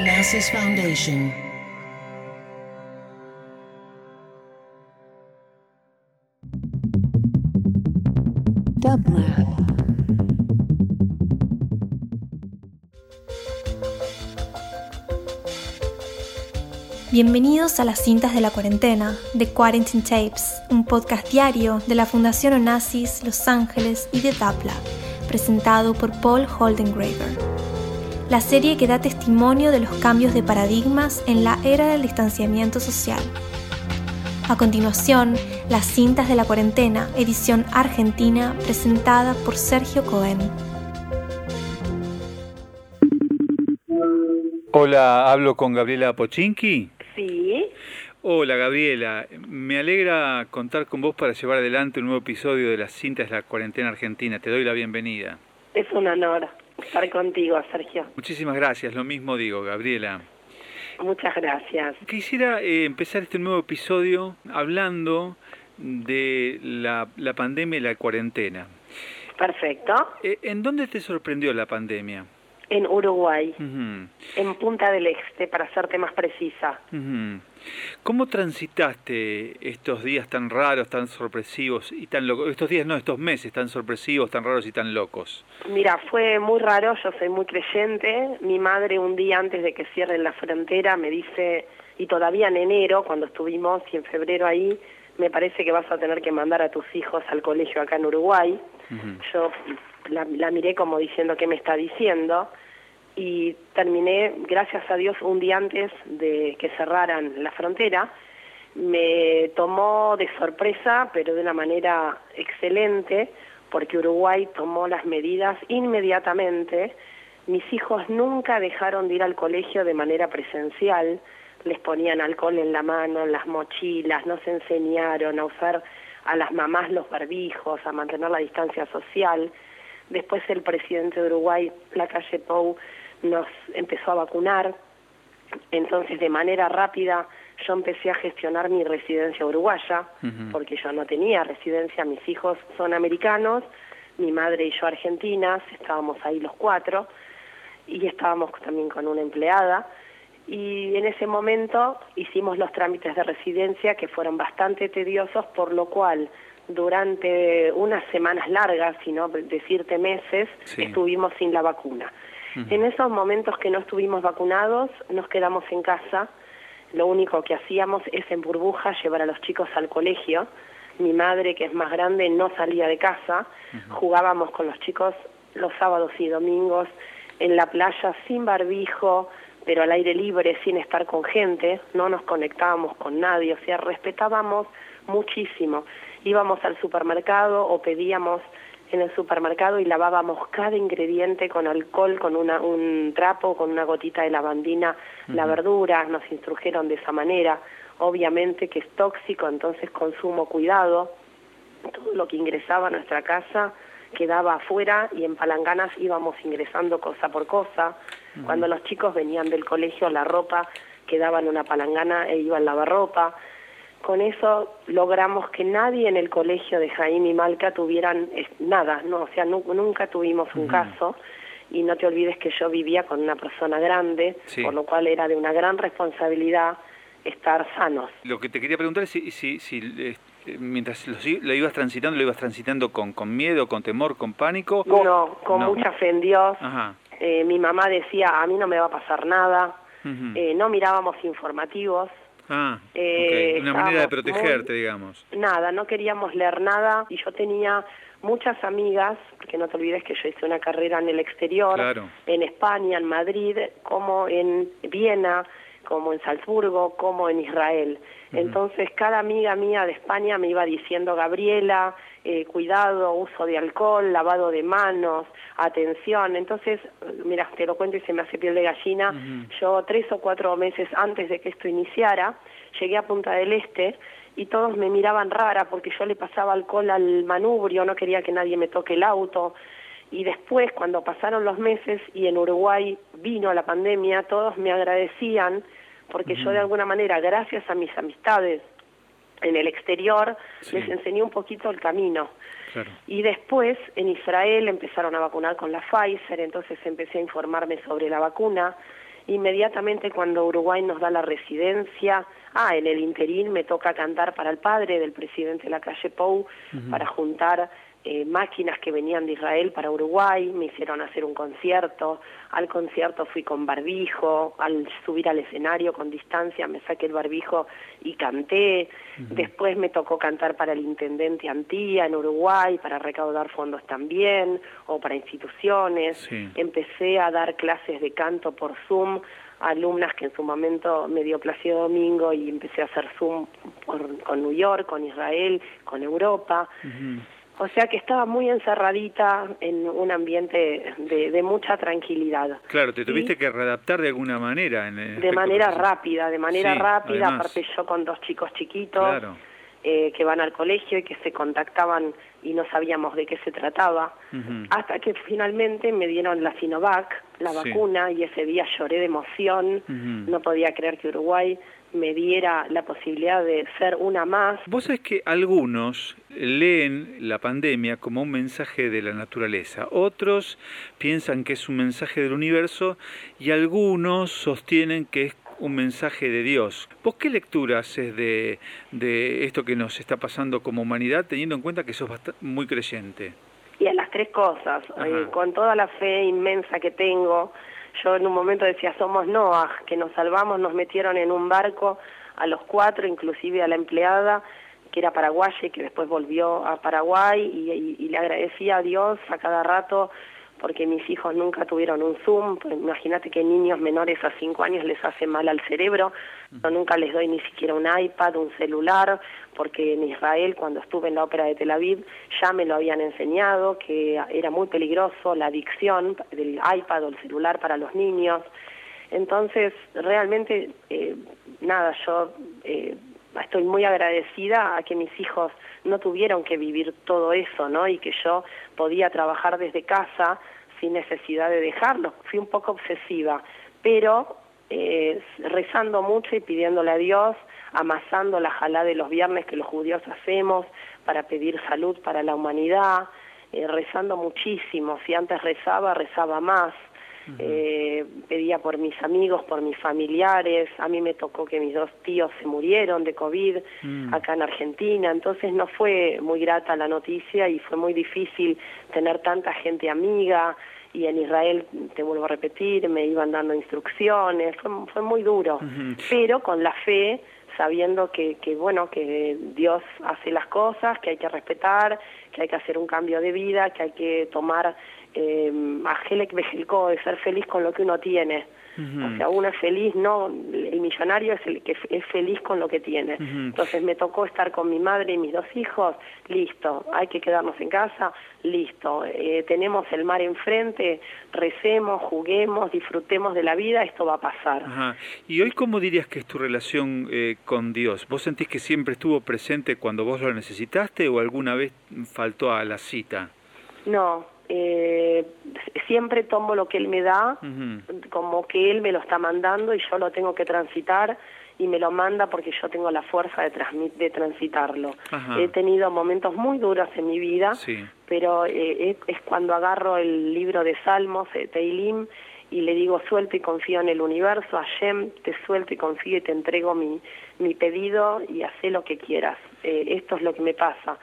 Onassis Foundation. Dublab. Bienvenidos a las cintas de la cuarentena, de Quarantine Tapes, un podcast diario de la Fundación Onassis Los Ángeles y de Dublab, presentado por Paul Holdengraver. La serie que da testimonio de los cambios de paradigmas en la era del distanciamiento social. A continuación, las cintas de la cuarentena, edición argentina, presentada por Sergio Cohen. Hola, hablo con Gabriela Pochinki. Sí, Hola Gabriela, me alegra contar con vos para llevar adelante un nuevo episodio de las cintas de la cuarentena argentina. Te doy la bienvenida. es un honor estar contigo, Sergio. Muchísimas gracias, lo mismo digo, Gabriela. Muchas gracias. Quisiera eh, empezar este nuevo episodio hablando de la, la pandemia y la cuarentena. Perfecto. Eh, ¿En dónde te sorprendió la pandemia? En Uruguay, en Punta del Este, para serte más precisa. ¿Cómo transitaste estos días tan raros, tan sorpresivos y tan locos? Estos días no, estos meses tan sorpresivos, tan raros y tan locos. Mira, fue muy raro, yo soy muy creyente. Mi madre un día antes de que cierren la frontera me dice, y todavía en enero, cuando estuvimos, y en febrero ahí, me parece que vas a tener que mandar a tus hijos al colegio acá en Uruguay. Yo la, la miré como diciendo qué me está diciendo y terminé, gracias a Dios, un día antes de que cerraran la frontera. Me tomó de sorpresa, pero de una manera excelente, porque Uruguay tomó las medidas inmediatamente. Mis hijos nunca dejaron de ir al colegio de manera presencial, les ponían alcohol en la mano, en las mochilas, nos enseñaron a usar a las mamás los barbijos, a mantener la distancia social. Después el presidente de Uruguay, la calle Pou, nos empezó a vacunar. Entonces, de manera rápida, yo empecé a gestionar mi residencia uruguaya, porque yo no tenía residencia, mis hijos son americanos, mi madre y yo argentinas, estábamos ahí los cuatro, y estábamos también con una empleada. Y en ese momento hicimos los trámites de residencia que fueron bastante tediosos, por lo cual durante unas semanas largas, si no decirte meses, Sí. estuvimos sin la vacuna. En esos momentos que no estuvimos vacunados, nos quedamos en casa. Lo único que hacíamos es en burbuja llevar a los chicos al colegio. Mi madre, que es más grande, no salía de casa. Jugábamos con los chicos los sábados y domingos en la playa sin barbijo, pero al aire libre, sin estar con gente. No nos conectábamos con nadie, o sea, respetábamos muchísimo. Íbamos al supermercado o pedíamos en el supermercado y lavábamos cada ingrediente con alcohol, con una, un trapo, con una gotita de lavandina, la verdura, nos instrujeron de esa manera. Obviamente que es tóxico, entonces consumo cuidado. Todo lo que ingresaba a nuestra casa quedaba afuera y en palanganas íbamos ingresando cosa por cosa. Cuando los chicos venían del colegio, la ropa quedaba en una palangana e iba en lavarropa. Con eso logramos que nadie en el colegio de Jaime y Malca tuvieran eh, nada, no, o sea, nu- nunca tuvimos un caso. Y no te olvides que yo vivía con una persona grande, Sí. por lo cual era de una gran responsabilidad estar sanos. Lo que te quería preguntar es si, si, si, eh, mientras lo, ibas transitando, lo ibas transitando con, con miedo, con temor, con pánico. No, con No. mucha fe en Dios. Ajá. Eh, mi mamá decía, a mí no me va a pasar nada. Eh, no mirábamos informativos. Ah, eh. Una manera de protegerte, muy- digamos. Nada, no queríamos leer nada y yo tenía muchas amigas, porque no te olvides que yo hice una carrera en el exterior, Claro. en España, en Madrid, como en Viena, como en Salzburgo, como en Israel. Entonces cada amiga mía de España me iba diciendo, Gabriela, eh, cuidado, uso de alcohol, lavado de manos, atención. Entonces, mira, te lo cuento y se me hace piel de gallina. Yo tres o cuatro meses antes de que esto iniciara, llegué a Punta del Este y todos me miraban rara porque yo le pasaba alcohol al manubrio, no quería que nadie me toque el auto. Y después, cuando pasaron los meses y en Uruguay vino la pandemia, todos me agradecían porque yo de alguna manera, gracias a mis amistades en el exterior, Sí. les enseñé un poquito el camino. Claro. Y después en Israel empezaron a vacunar con la Pfizer, entonces empecé a informarme sobre la vacuna Inmediatamente cuando Uruguay nos da la residencia, ah, en el interín me toca cantar para el padre del presidente de la calle Pou, para juntar eh, máquinas que venían de Israel para Uruguay, me hicieron hacer un concierto, al concierto fui con barbijo, al subir al escenario con distancia me saqué el barbijo y canté, después me tocó cantar para el intendente Antía en Uruguay para recaudar fondos también, o para instituciones, empecé a dar clases de canto por Zoom a alumnas que en su momento me dio Placido Domingo y empecé a hacer Zoom con New York, con Israel, con Europa. O sea que estaba muy encerradita en un ambiente de, mucha tranquilidad. Claro, te tuviste que readaptar de alguna manera. En de manera rápida, de manera rápida, aparte yo con dos chicos chiquitos eh, que van al colegio y que se contactaban y no sabíamos de qué se trataba, hasta que finalmente me dieron la Sinovac, la vacuna, y ese día lloré de emoción, no podía creer que Uruguay me diera la posibilidad de ser una más. Vos sabés que algunos leen la pandemia como un mensaje de la naturaleza, otros piensan que es un mensaje del universo y algunos sostienen que es un mensaje de Dios. ¿Vos qué lectura haces de, de esto que nos está pasando como humanidad teniendo en cuenta que sos muy creyente? Y a las tres cosas, eh, con toda la fe inmensa que tengo, yo en un momento decía, somos Noah, que nos salvamos, nos metieron en un barco a los cuatro, inclusive a la empleada, que era paraguaya y que después volvió a Paraguay, y, le agradecía a Dios a cada rato porque mis hijos nunca tuvieron un Zoom, pues imagínate que niños menores a 5 años les hace mal al cerebro, yo nunca les doy ni siquiera un iPad, un celular, porque en Israel cuando estuve en la ópera de Tel Aviv ya me lo habían enseñado, que era muy peligroso la adicción del iPad o el celular para los niños. Entonces, realmente, eh, nada, yo eh, estoy muy agradecida a que mis hijos no tuvieron que vivir todo eso, ¿no? Y que yo podía trabajar desde casa sin necesidad de dejarlo. Fui un poco obsesiva, pero eh, rezando mucho y pidiéndole a Dios, amasando la jalá de los viernes que los judíos hacemos para pedir salud para la humanidad, eh, rezando muchísimo. Si antes rezaba, rezaba más eh, pedía por mis amigos, por mis familiares, a mí me tocó que mis dos tíos se murieron de COVID mm. acá en Argentina, entonces no fue muy grata la noticia y fue muy difícil tener tanta gente amiga y en Israel, te vuelvo a repetir, me iban dando instrucciones, fue, muy duro, pero con la fe sabiendo que, que, bueno, que Dios hace las cosas, que hay que respetar, que hay que hacer un cambio de vida, que hay que tomar eh, Helek de ser feliz con lo que uno tiene. O sea, uno es feliz, no, el millonario es el que es feliz con lo que tiene. Entonces me tocó estar con mi madre y mis dos hijos, listo, hay que quedarnos en casa, listo, eh, tenemos el mar enfrente, recemos, juguemos, disfrutemos de la vida, esto va a pasar. ¿Y hoy cómo dirías que es tu relación eh, con Dios? ¿Vos sentís que siempre estuvo presente cuando vos lo necesitaste o alguna vez faltó a la cita? No, eh, siempre tomo lo que él me da, como que él me lo está mandando y yo lo tengo que transitar y me lo manda porque yo tengo la fuerza de, de transitarlo. He tenido momentos muy duros en mi vida, pero eh, es, cuando agarro el libro de Salmos, eh, Teilim, y le digo suelto y confío en el universo, Hashem, te suelto y confío y te entrego mi, mi pedido y hace lo que quieras. Eh, esto es lo que me pasa.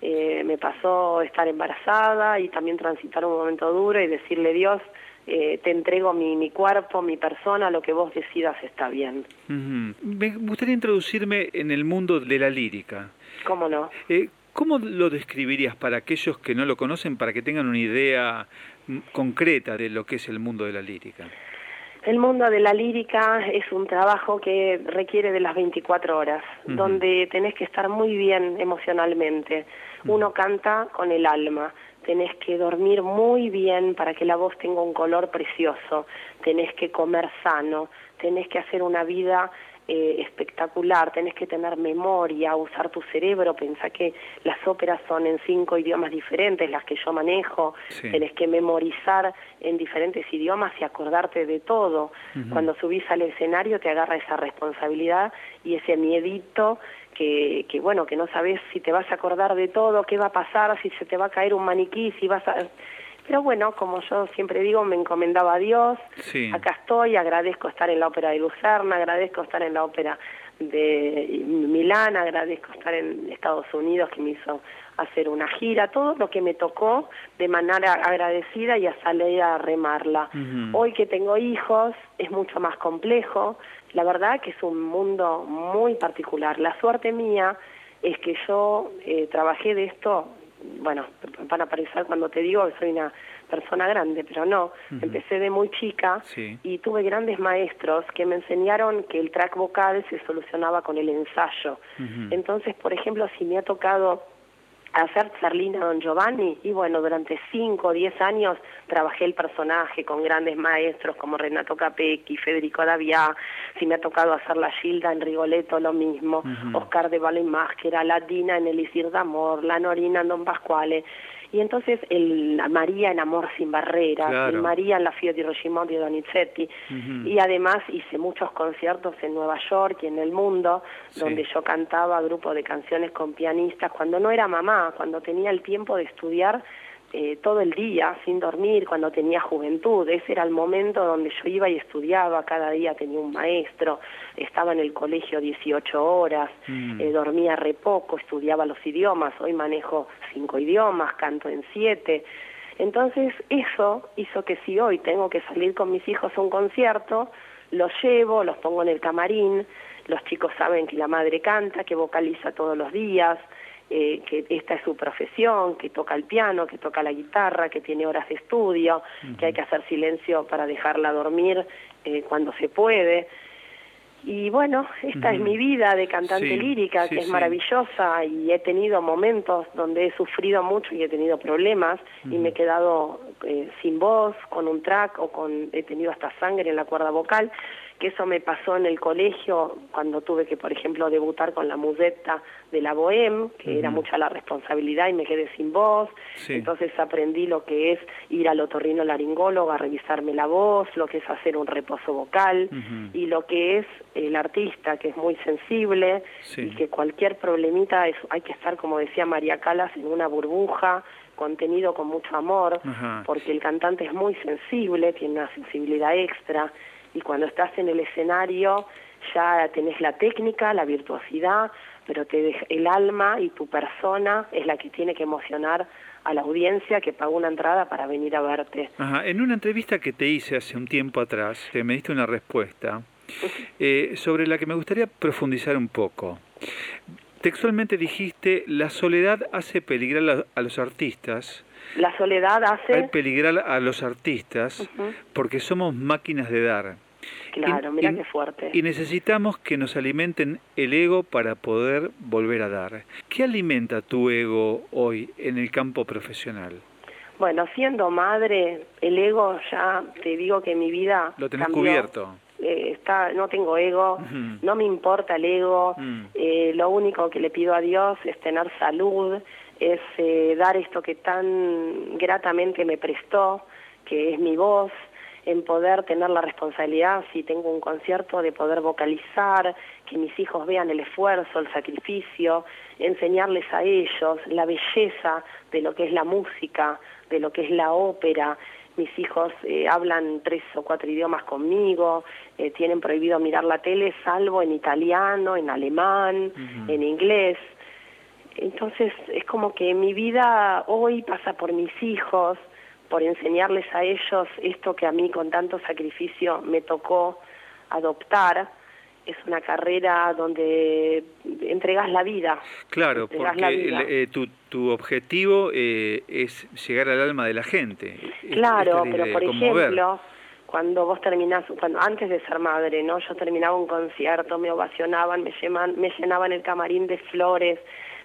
eh, me pasó estar embarazada y también transitar un momento duro y decirle Dios, eh, te entrego mi, mi cuerpo, mi persona, lo que vos decidas está bien. Me gustaría introducirme en el mundo de la lírica. ¿Cómo no? Eh, ¿Cómo lo describirías para aquellos que no lo conocen, para que tengan una idea concreta de lo que es el mundo de la lírica? El mundo de la lírica es un trabajo que requiere de las 24 horas, donde tenés que estar muy bien emocionalmente. Uno canta con el alma, tenés que dormir muy bien para que la voz tenga un color precioso, tenés que comer sano, tenés que hacer una vida eh, espectacular, tenés que tener memoria, usar tu cerebro, pensá que las óperas son en cinco idiomas diferentes, las que yo manejo, tenés que memorizar en diferentes idiomas y acordarte de todo. Cuando subís al escenario te agarra esa responsabilidad y ese miedito que, que, bueno, que no sabes si te vas a acordar de todo, qué va a pasar, si se te va a caer un maniquí, si vas a Pero bueno, como yo siempre digo, me encomendaba a Dios. Acá estoy, agradezco estar en la ópera de Lucerna, agradezco estar en la ópera de Milán, agradezco estar en Estados Unidos que me hizo hacer una gira, todo lo que me tocó de manera agradecida y a salir a remarla. Hoy que tengo hijos es mucho más complejo, la verdad que es un mundo muy particular. La suerte mía es que yo eh, trabajé de esto, bueno, para aparecer cuando te digo que soy una persona grande, pero no, empecé de muy chica y tuve grandes maestros que me enseñaron que el track vocal se solucionaba con el ensayo. Entonces, por ejemplo, si me ha tocado hacer Charlina Don Giovanni. Y bueno, durante 5 o 10 años trabajé el personaje con grandes maestros como Renato Capecchi, Federico Davia, si me ha tocado hacer la Gilda en Rigoletto lo mismo, Oscar de Valo Máscara, la Dina en Elisir d'Amor, la Norina en Don Pasquale, y entonces el María en Amor sin barreras, el María en la Fiat di Regimondi de Donizetti, y además hice muchos conciertos en Nueva York y en el mundo, donde yo cantaba grupos de canciones con pianistas, cuando no era mamá, cuando tenía el tiempo de estudiar eh, todo el día sin dormir cuando tenía juventud. Ese era el momento donde yo iba y estudiaba, cada día tenía un maestro, estaba en el colegio 18 horas, mm. eh, dormía re poco, estudiaba los idiomas, hoy manejo cinco idiomas, canto en siete. Entonces eso hizo que si hoy tengo que salir con mis hijos a un concierto, los llevo, los pongo en el camarín, los chicos saben que la madre canta, que vocaliza todos los días, eh, que esta es su profesión, que toca el piano, que toca la guitarra, que tiene horas de estudio, que hay que hacer silencio para dejarla dormir eh, cuando se puede. Y bueno, esta es mi vida de cantante lírica, que es maravillosa y he tenido momentos donde he sufrido mucho y he tenido problemas y me he quedado eh, sin voz, con un track o con he tenido hasta sangre en la cuerda vocal que eso me pasó en el colegio cuando tuve que, por ejemplo, debutar con la musetta de la Bohème, que era mucha la responsabilidad y me quedé sin voz. Entonces aprendí lo que es ir al otorrino laringólogo a revisarme la voz, lo que es hacer un reposo vocal y lo que es el artista, que es muy sensible y que cualquier problemita es, hay que estar, como decía María Calas, en una burbuja contenido con mucho amor, porque el cantante es muy sensible, tiene una sensibilidad extra y cuando estás en el escenario ya tenés la técnica, la virtuosidad, pero te el alma y tu persona es la que tiene que emocionar a la audiencia que pagó una entrada para venir a verte. Ajá. En una entrevista que te hice hace un tiempo atrás, me diste una respuesta eh, sobre la que me gustaría profundizar un poco. Textualmente dijiste, la soledad hace peligrar a los artistas la soledad hace... Hay peligrar a los artistas porque somos máquinas de dar. Claro, mira qué fuerte. Y necesitamos que nos alimenten el ego para poder volver a dar. ¿Qué alimenta tu ego hoy en el campo profesional? Bueno, siendo madre, el ego ya te digo que mi vida lo tenés cubierto. Eh, está, no tengo ego, no me importa el ego. Mm. Eh, lo único que le pido a Dios es tener salud, es eh, dar esto que tan gratamente me prestó, que es mi voz, en poder tener la responsabilidad, si tengo un concierto, de poder vocalizar, que mis hijos vean el esfuerzo, el sacrificio, enseñarles a ellos la belleza de lo que es la música, de lo que es la ópera. Mis hijos eh, hablan tres o cuatro idiomas conmigo, eh, tienen prohibido mirar la tele salvo en italiano, en alemán, en inglés. Entonces es como que mi vida hoy pasa por mis hijos, por enseñarles a ellos esto que a mí con tanto sacrificio me tocó adoptar. Es una carrera donde entregas la vida. Claro, porque eh, tu, tu objetivo eh, es llegar al alma de la gente. Claro, pero por ejemplo, cuando vos terminás, cuando antes de ser madre, ¿no? Yo terminaba un concierto, me ovacionaban, me, lleman, me llenaban el camarín de flores,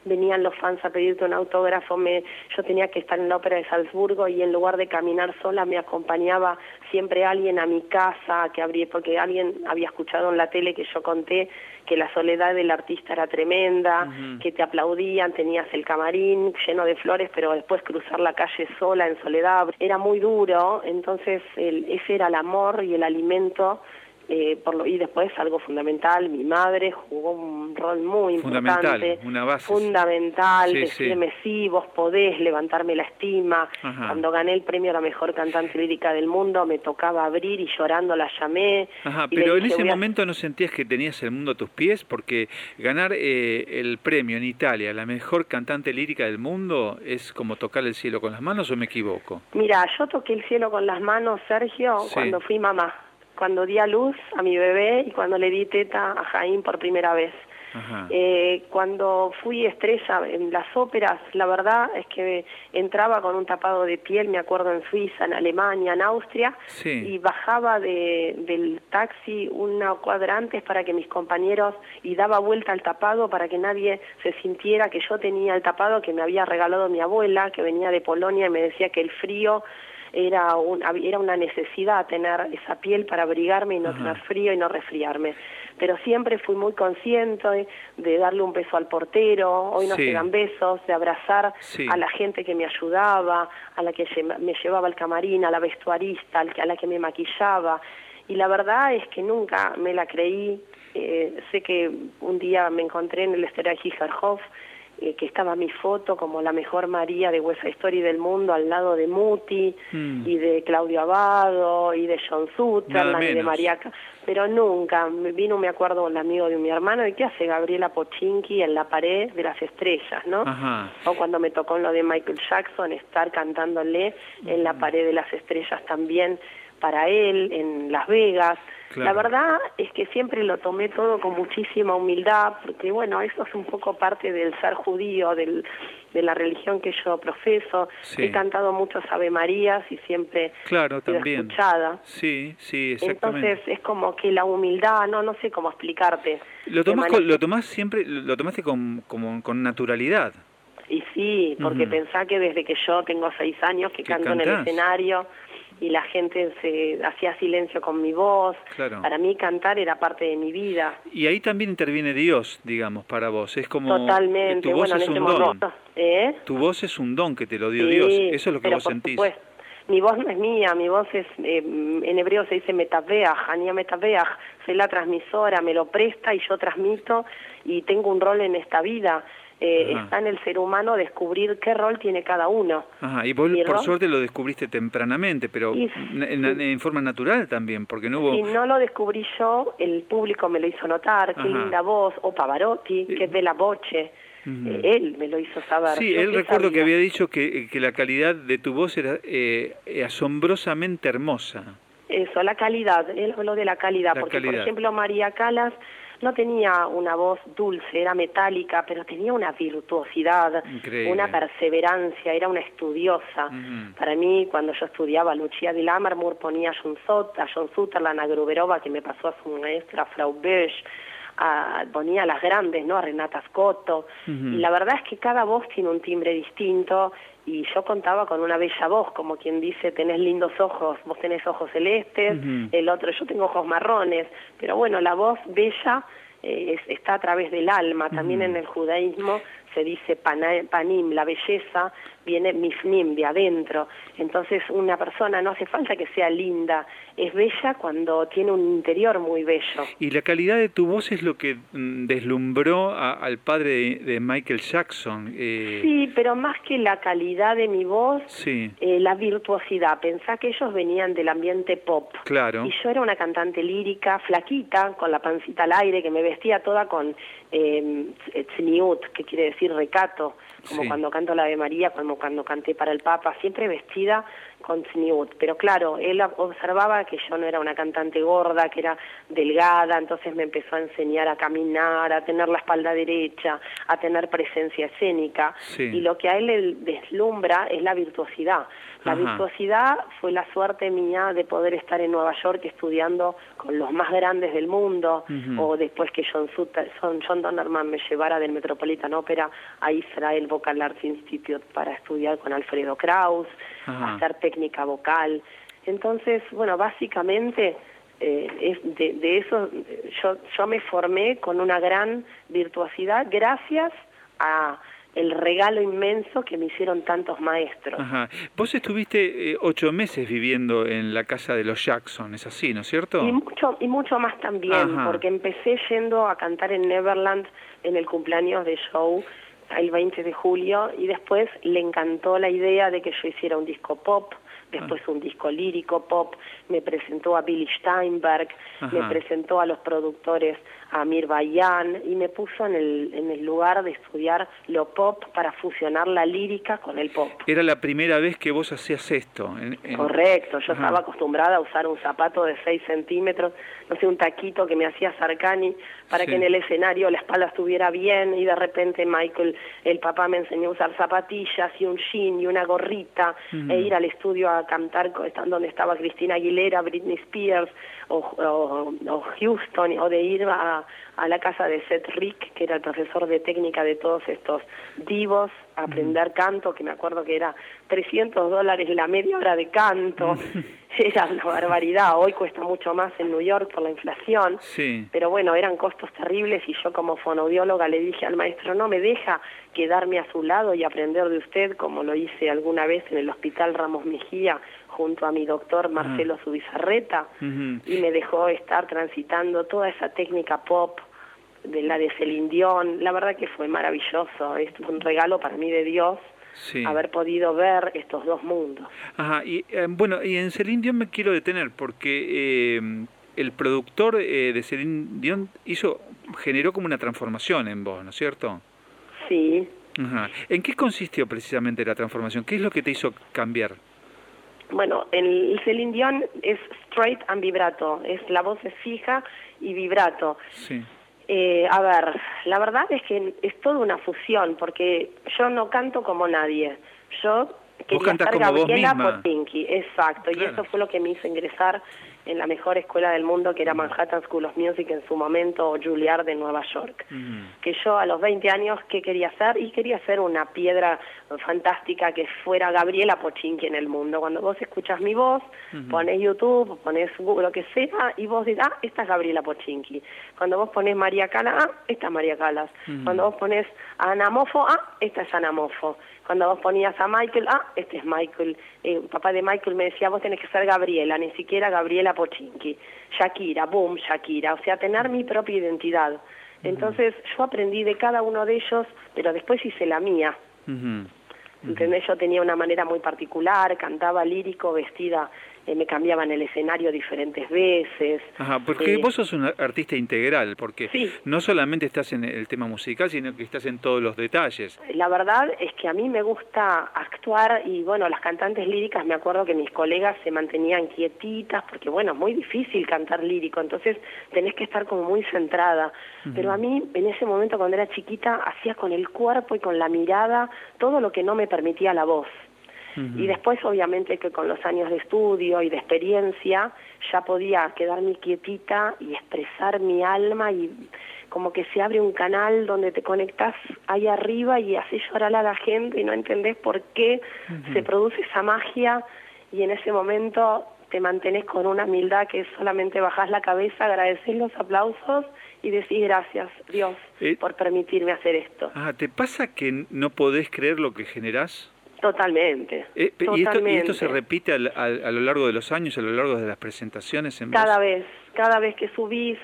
venían los fans a pedirte un autógrafo, me, yo tenía que estar en la ópera de Salzburgo y en lugar de caminar sola me acompañaba siempre alguien a mi casa, que abrí, porque alguien había escuchado en la tele que yo conté que la soledad del artista era tremenda, que te aplaudían, tenías el camarín lleno de flores, pero después cruzar la calle sola en soledad era muy duro, entonces ese era el amor y el alimento eh, por lo, y después algo fundamental, mi madre jugó un rol muy importante. Fundamental, una base. Fundamental, decirme sí. vos podés, levantarme la estima. Cuando gané el premio a la mejor cantante lírica del mundo, me tocaba abrir y llorando la llamé. Ajá, pero en ese momento no sentías que tenías el mundo a tus pies, porque ganar eh, el premio en Italia, la mejor cantante lírica del mundo, es como tocar el cielo con las manos o me equivoco? Mira, yo toqué el cielo con las manos, Sergio, cuando fui mamá cuando di a luz a mi bebé y cuando le di teta a Jaime por primera vez. Eh, cuando fui estrella en las óperas, la verdad es que entraba con un tapado de piel, me acuerdo en Suiza, en Alemania, en Austria, y bajaba de, del taxi una cuadra antes para que mis compañeros, y daba vuelta al tapado para que nadie se sintiera que yo tenía el tapado que me había regalado mi abuela, que venía de Polonia y me decía que el frío era, un, era una necesidad tener esa piel para abrigarme y no tener frío y no resfriarme. Pero siempre fui muy consciente de darle un beso al portero, hoy no se dan besos, de abrazar a la gente que me ayudaba, a la que me llevaba al camarín, a la vestuarista, a la que me maquillaba. Y la verdad es que nunca me la creí. Eh, sé que un día me encontré en el Estera Hijarhoff eh, que estaba mi foto como la mejor María de West Story del mundo al lado de Muti hmm. y de Claudio Abado y de John Sutherland y de María pero nunca vino me acuerdo un amigo de mi hermano y qué hace Gabriela Pochinki en la pared de las estrellas no o cuando me tocó lo de Michael Jackson estar cantándole en la pared de las estrellas también para él en Las Vegas la verdad es que siempre lo tomé todo con muchísima humildad, porque bueno, eso es un poco parte del ser judío, del, de la religión que yo profeso. He cantado muchos Ave Marías y siempre claro, también. escuchada. Sí, sí, exactamente. Entonces es como que la humildad, no no sé cómo explicarte. Lo tomás, lo tomás siempre, lo tomaste con, como, con naturalidad. Y sí, porque pensá que desde que yo tengo seis años que canto en el escenario y la gente se hacía silencio con mi voz. Para mí cantar era parte de mi vida. Y ahí también interviene Dios, digamos, para vos. Es como Totalmente. tu voz es un don. ¿eh? Tu voz es un don que te lo dio Dios. Eso es lo que vos sentís. Mi voz no es mía, mi voz es, eh, en hebreo se dice metaveach, ania metaveach, soy la transmisora, me lo presta y yo transmito y tengo un rol en esta vida eh, está en el ser humano descubrir qué rol tiene cada uno. Ajá, y vos por suerte lo descubriste tempranamente, pero en, forma natural también, porque no hubo... Si no lo descubrí yo, el público me lo hizo notar, qué linda voz, o Pavarotti, que es de la boche. Eh, él me lo hizo saber. Sí, él recuerdo que había dicho que, que, la calidad de tu voz era eh, asombrosamente hermosa. Eso, la calidad, él habló de la calidad, porque por ejemplo María Calas no tenía una voz dulce, era metálica, pero tenía una virtuosidad, una perseverancia, era una estudiosa. Para mí, cuando yo estudiaba Lucia de Lammermoor, ponía a John, Sut, a John Sutherland, a Gruberova, que me pasó a su maestra Frau Bösch, a, ponía a las grandes, ¿no? A Renata Scotto. Y la verdad es que cada voz tiene un timbre distinto y yo contaba con una bella voz, como quien dice, tenés lindos ojos, vos tenés ojos celestes, el otro, yo tengo ojos marrones, pero bueno, la voz bella eh, está a través del alma, también en el judaísmo se dice panim, la belleza, viene mifnim, de adentro. Entonces una persona no hace falta que sea linda, es bella cuando tiene un interior muy bello. Y la calidad de tu voz es lo que mm, deslumbró al padre de, Michael Jackson. Eh... Sí, pero más que la calidad de mi voz, sí. eh, la virtuosidad. Pensá que ellos venían del ambiente pop. Claro. Y yo era una cantante lírica, flaquita, con la pancita al aire, que me vestía toda con eh, que quiere decir recato, como cuando canto la de María, como cuando canté para el Papa, siempre vestida con sniut. Pero claro, él observaba que yo no era una cantante gorda, que era delgada, entonces me empezó a enseñar a caminar, a tener la espalda derecha, a tener presencia escénica. Y lo que a él le deslumbra es la virtuosidad. La virtuosidad fue la suerte mía de poder estar en Nueva York estudiando con los más grandes del mundo, o después que John, Sutter, John Donnerman me llevara del Metropolitan Opera a Israel Vocal Arts Institute para estudiar con Alfredo Kraus, hacer técnica vocal. Entonces, bueno, básicamente eh, es de, de, eso yo, yo me formé con una gran virtuosidad gracias a el regalo inmenso que me hicieron tantos maestros. Ajá. Vos estuviste eh, ocho meses viviendo en la casa de los Jackson, es así, ¿no es cierto? Y mucho, y mucho más también, porque empecé yendo a cantar en Neverland en el cumpleaños de El 20 de julio y después le encantó la idea de que yo hiciera un disco pop después un disco lírico pop, me presentó a Billy Steinberg, me presentó a los productores a Mir Bayan y me puso en el, en el lugar de estudiar lo pop para fusionar la lírica con el pop. Era la primera vez que vos hacías esto. Correcto, yo estaba acostumbrada a usar un zapato de 6 centímetros, no sé, un taquito que me hacía Sarcani para que en el escenario la espalda estuviera bien y de repente Michael, el papá me enseñó a usar zapatillas y un jean y una gorrita e ir al estudio a cantar donde estaba Cristina Aguilera, Britney Spears o, o, Houston o de ir a, a, la casa de Seth Rick, que era el profesor de técnica de todos estos divos, a aprender canto, que me acuerdo que era 300 dólares la media hora de canto. era una barbaridad, hoy cuesta mucho más en New York por la inflación, sí. pero bueno, eran costos terribles y yo como fonoaudióloga le dije al maestro, no me deja quedarme a su lado y aprender de usted como lo hice alguna vez en el Hospital Ramos Mejía junto a mi doctor Marcelo Zubizarreta y me dejó estar transitando toda esa técnica pop de la de Celine La verdad que fue maravilloso, es un regalo para mí de Dios. Haber podido ver estos dos mundos. Ajá, y eh, bueno, y en Celine Dion me quiero detener porque eh, el productor eh, de Celine Dion hizo, generó como una transformación en vos, ¿no es cierto? Sí. Ajá. ¿En qué consistió precisamente la transformación? ¿Qué es lo que te hizo cambiar? Bueno, el Celine Dion es straight and vibrato, es la voz es fija y vibrato. Sí. Eh, a ver, la verdad es que es toda una fusión, porque yo no canto como nadie. Yo quería estar Gabriela Potinki, exacto, y eso fue lo que me hizo ingresar en la mejor escuela del mundo que era Manhattan School of Music en su momento o Juilliard de Nueva York. Que yo a los 20 años, ¿qué quería hacer? Y quería hacer una piedra fantástica que fuera Gabriela Pochinki en el mundo. Cuando vos escuchas mi voz, pones YouTube, pones Google, lo que sea, y vos dirás, ah, esta es Gabriela Pochinki. Cuando vos pones María Cala, ah, esta es María Calas. Cuando vos pones Anamofo, ah, esta es Anamofo. Cuando vos ponías a Michael, ah, este es Michael. El papá de Michael me decía, vos tenés que ser Gabriela, ni siquiera Gabriela Pochinki. Shakira, boom, Shakira. O sea, tener mi propia identidad. Entonces yo aprendí de cada uno de ellos, pero después hice la mía. ¿Entendés? Yo tenía una manera muy particular, cantaba lírico, vestida eh, me cambiaban el escenario diferentes veces. Ajá, porque eh, vos sos un artista integral, porque no solamente estás en el tema musical, sino que estás en todos los detalles. La verdad es que a mí me gusta actuar y bueno, las cantantes líricas, me acuerdo que mis colegas se mantenían quietitas, porque bueno, es muy difícil cantar lírico, entonces tenés que estar como muy centrada. Pero a mí, en ese momento cuando era chiquita, hacía con el cuerpo y con la mirada todo lo que no me permitía la voz. Y después, obviamente, que con los años de estudio y de experiencia, ya podía quedarme quietita y expresar mi alma y como que se abre un canal donde te conectas ahí arriba y haces llorar a la gente y no entendés por qué se produce esa magia y en ese momento te mantenés con una humildad que solamente bajás la cabeza, agradecer los aplausos y decís gracias, Dios, eh, por permitirme hacer esto. Ah, ¿te pasa que no podés creer lo que generás? Totalmente, eh, ¿y, esto, se repite a lo largo de los años, a lo largo de las presentaciones? En cada vez, cada vez que subís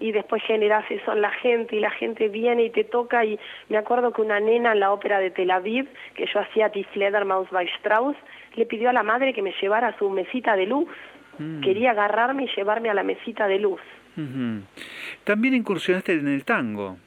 y después generás eso en la gente y la gente viene y te toca y me acuerdo que una nena en la ópera de Tel Aviv, que yo hacía Die Fledermaus bei Strauss, le pidió a la madre que me llevara a su mesita de luz. Mm. Quería agarrarme y llevarme a la mesita de luz. También incursionaste en el tango.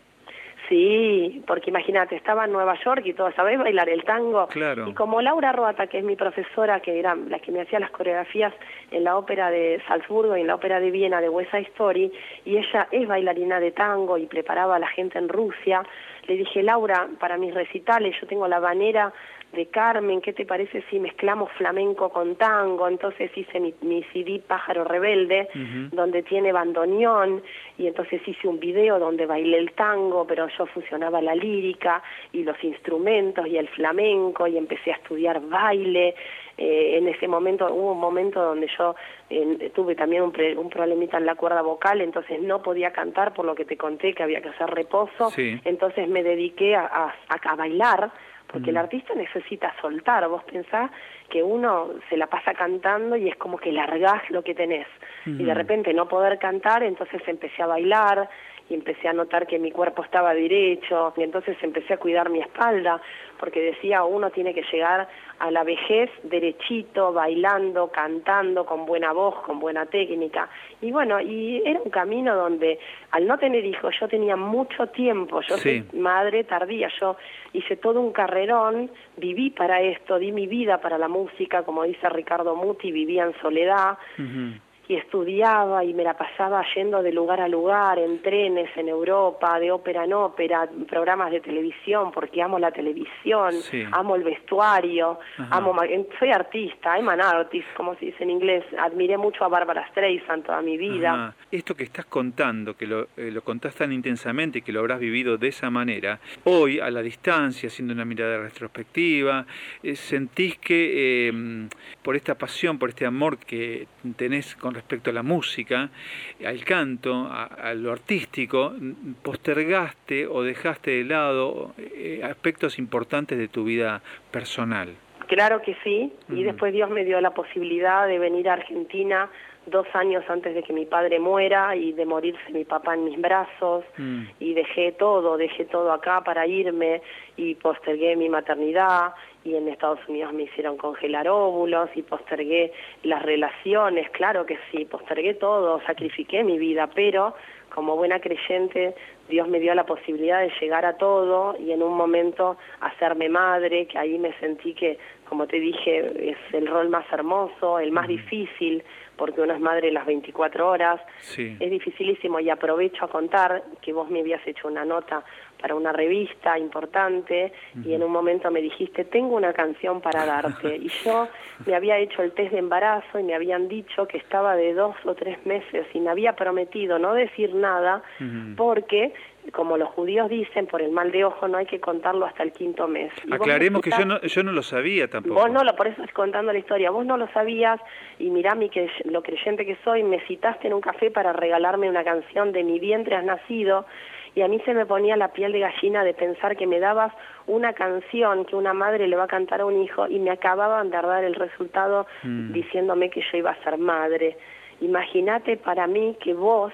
Sí, porque imagínate, estaba en Nueva York y todo, ¿sabés bailar el tango? Claro. Y como Laura Roata, que es mi profesora, que era la que me hacía las coreografías en la ópera de Salzburgo y en la ópera de Viena de West Side Story, y ella es bailarina de tango y preparaba a la gente en Rusia, le dije, Laura, para mis recitales yo tengo la banera de Carmen, ¿qué te parece si mezclamos flamenco con tango? Entonces hice mi, mi CD Pájaro Rebelde, donde tiene bandoneón, y entonces hice un video donde bailé el tango, pero yo fusionaba la lírica y los instrumentos y el flamenco, y empecé a estudiar baile, eh, en ese momento hubo un momento donde yo eh, tuve también un, un, problemita en la cuerda vocal, entonces no podía cantar por lo que te conté que había que hacer reposo, entonces me dediqué a, a, bailar, porque el artista necesita soltar. Vos pensás que uno se la pasa cantando y es como que largás lo que tenés. Y de repente no poder cantar, entonces empecé a bailar, y empecé a notar que mi cuerpo estaba derecho y entonces empecé a cuidar mi espalda porque decía uno tiene que llegar a la vejez derechito, bailando, cantando, con buena voz, con buena técnica. Y bueno, y era un camino donde al no tener hijos yo tenía mucho tiempo, yo soy madre tardía, yo hice todo un carrerón, viví para esto, di mi vida para la música, como dice Ricardo Muti, vivía en soledad y estudiaba y me la pasaba yendo de lugar a lugar, en trenes en Europa, de ópera en ópera, programas de televisión, porque amo la televisión, amo el vestuario, amo soy artista, I'm an artist, como se dice en inglés, admiré mucho a Bárbara Streisand toda mi vida. Esto que estás contando, que lo, eh, lo contás tan intensamente, que lo habrás vivido de esa manera, hoy a la distancia, haciendo una mirada retrospectiva, eh, sentís que em, por esta pasión, por este amor que tenés con respecto a la música, al canto, a, lo artístico, postergaste o dejaste de lado eh, aspectos importantes de tu vida personal. Claro que sí, y después Dios me dio la posibilidad de venir a Argentina dos años antes de que mi padre muera y de morirse mi papá en mis brazos mm. y dejé todo, dejé todo acá para irme y postergué mi maternidad y en Estados Unidos me hicieron congelar óvulos y postergué las relaciones, claro que sí, postergué todo, sacrifiqué mi vida, pero como buena creyente Dios me dio la posibilidad de llegar a todo y en un momento hacerme madre, que ahí me sentí que, como te dije, es el rol más hermoso, el más difícil, porque uno es madre las 24 horas. Es dificilísimo y aprovecho a contar que vos me habías hecho una nota para una revista importante y en un momento me dijiste, tengo una canción para darte. y yo me había hecho el test de embarazo y me habían dicho que estaba de dos o tres meses y me había prometido no decir nada porque como los judíos dicen, por el mal de ojo no hay que contarlo hasta el quinto mes. Aclaremos que yo no, yo no lo sabía tampoco. Vos no, lo, por eso estoy contando la historia, vos no lo sabías y mirá mi que, lo creyente que soy, me citaste en un café para regalarme una canción de Mi vientre has nacido y a mí se me ponía la piel de gallina de pensar que me dabas una canción que una madre le va a cantar a un hijo y me acababan de dar el resultado mm. diciéndome que yo iba a ser madre. Imagínate para mí que vos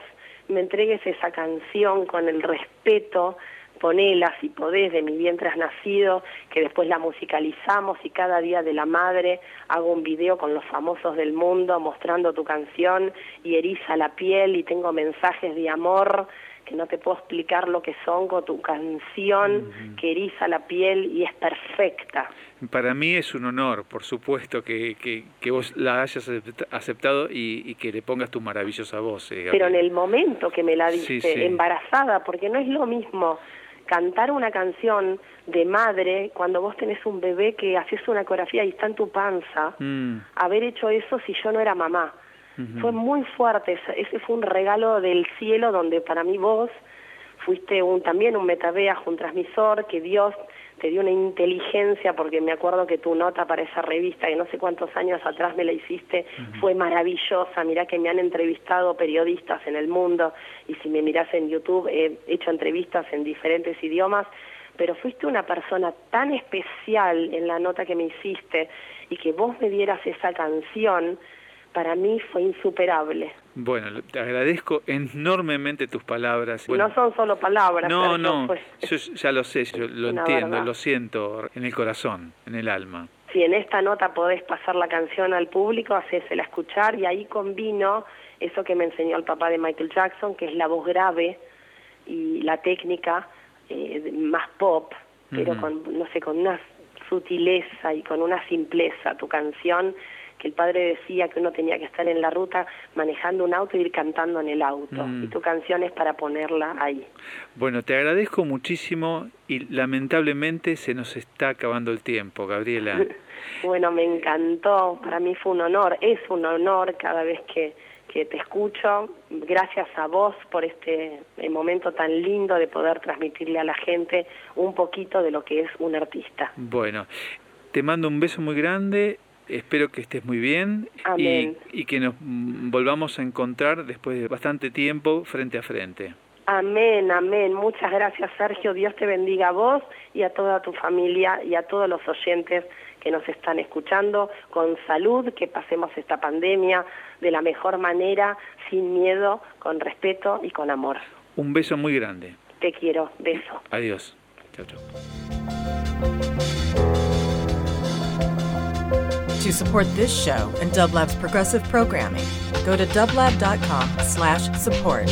me entregues esa canción con el respeto, ponela si podés, de mi vientre has nacido, que después la musicalizamos y cada día de la madre hago un video con los famosos del mundo mostrando tu canción y eriza la piel y tengo mensajes de amor que no te puedo explicar lo que son con tu canción que eriza la piel y es perfecta. Para mí es un honor, por supuesto, que, que, vos la hayas aceptado y, que le pongas tu maravillosa voz. Eh, Pero en el momento que me la diste, embarazada, porque no es lo mismo cantar una canción de madre cuando vos tenés un bebé que haces una coreografía y está en tu panza, mm. haber hecho eso si yo no era mamá. Fue muy fuerte, ese fue un regalo del cielo donde para mí vos fuiste un, también un metaveas, un transmisor, que Dios te dio una inteligencia, porque me acuerdo que tu nota para esa revista, que no sé cuántos años atrás me la hiciste, fue maravillosa. Mirá que me han entrevistado periodistas en el mundo, y si me mirás en YouTube, he hecho entrevistas en diferentes idiomas, pero fuiste una persona tan especial en la nota que me hiciste, y que vos me dieras esa canción, para mí fue insuperable. Bueno, te agradezco enormemente tus palabras. no son solo palabras. No, no, yo ya lo sé, yo lo entiendo, lo siento en el corazón, en el alma. Si en esta nota podés pasar la canción al público, hacésela escuchar y ahí combino eso que me enseñó el papá de Michael Jackson, que es la voz grave y la técnica eh, más pop, pero con, no sé, con una sutileza y con una simpleza. Tu canción que el padre decía que uno tenía que estar en la ruta manejando un auto y ir cantando en el auto. Mm. Y tu canción es para ponerla ahí. Bueno, te agradezco muchísimo y lamentablemente se nos está acabando el tiempo, Gabriela. bueno, me encantó, para mí fue un honor, es un honor cada vez que, que te escucho. Gracias a vos por este eh, momento tan lindo de poder transmitirle a la gente un poquito de lo que es un artista. Bueno, te mando un beso muy grande espero que estés muy bien y, y, que nos volvamos a encontrar después de bastante tiempo frente a frente. Amén, amén. Muchas gracias, Sergio. Dios te bendiga a vos y a toda tu familia y a todos los oyentes que nos están escuchando con salud, que pasemos esta pandemia de la mejor manera, sin miedo, con respeto y con amor. Un beso muy grande. Te quiero, beso. Adiós. Chao, chao. To support this show and Dublab's progressive programming, go to dublab.com slash support.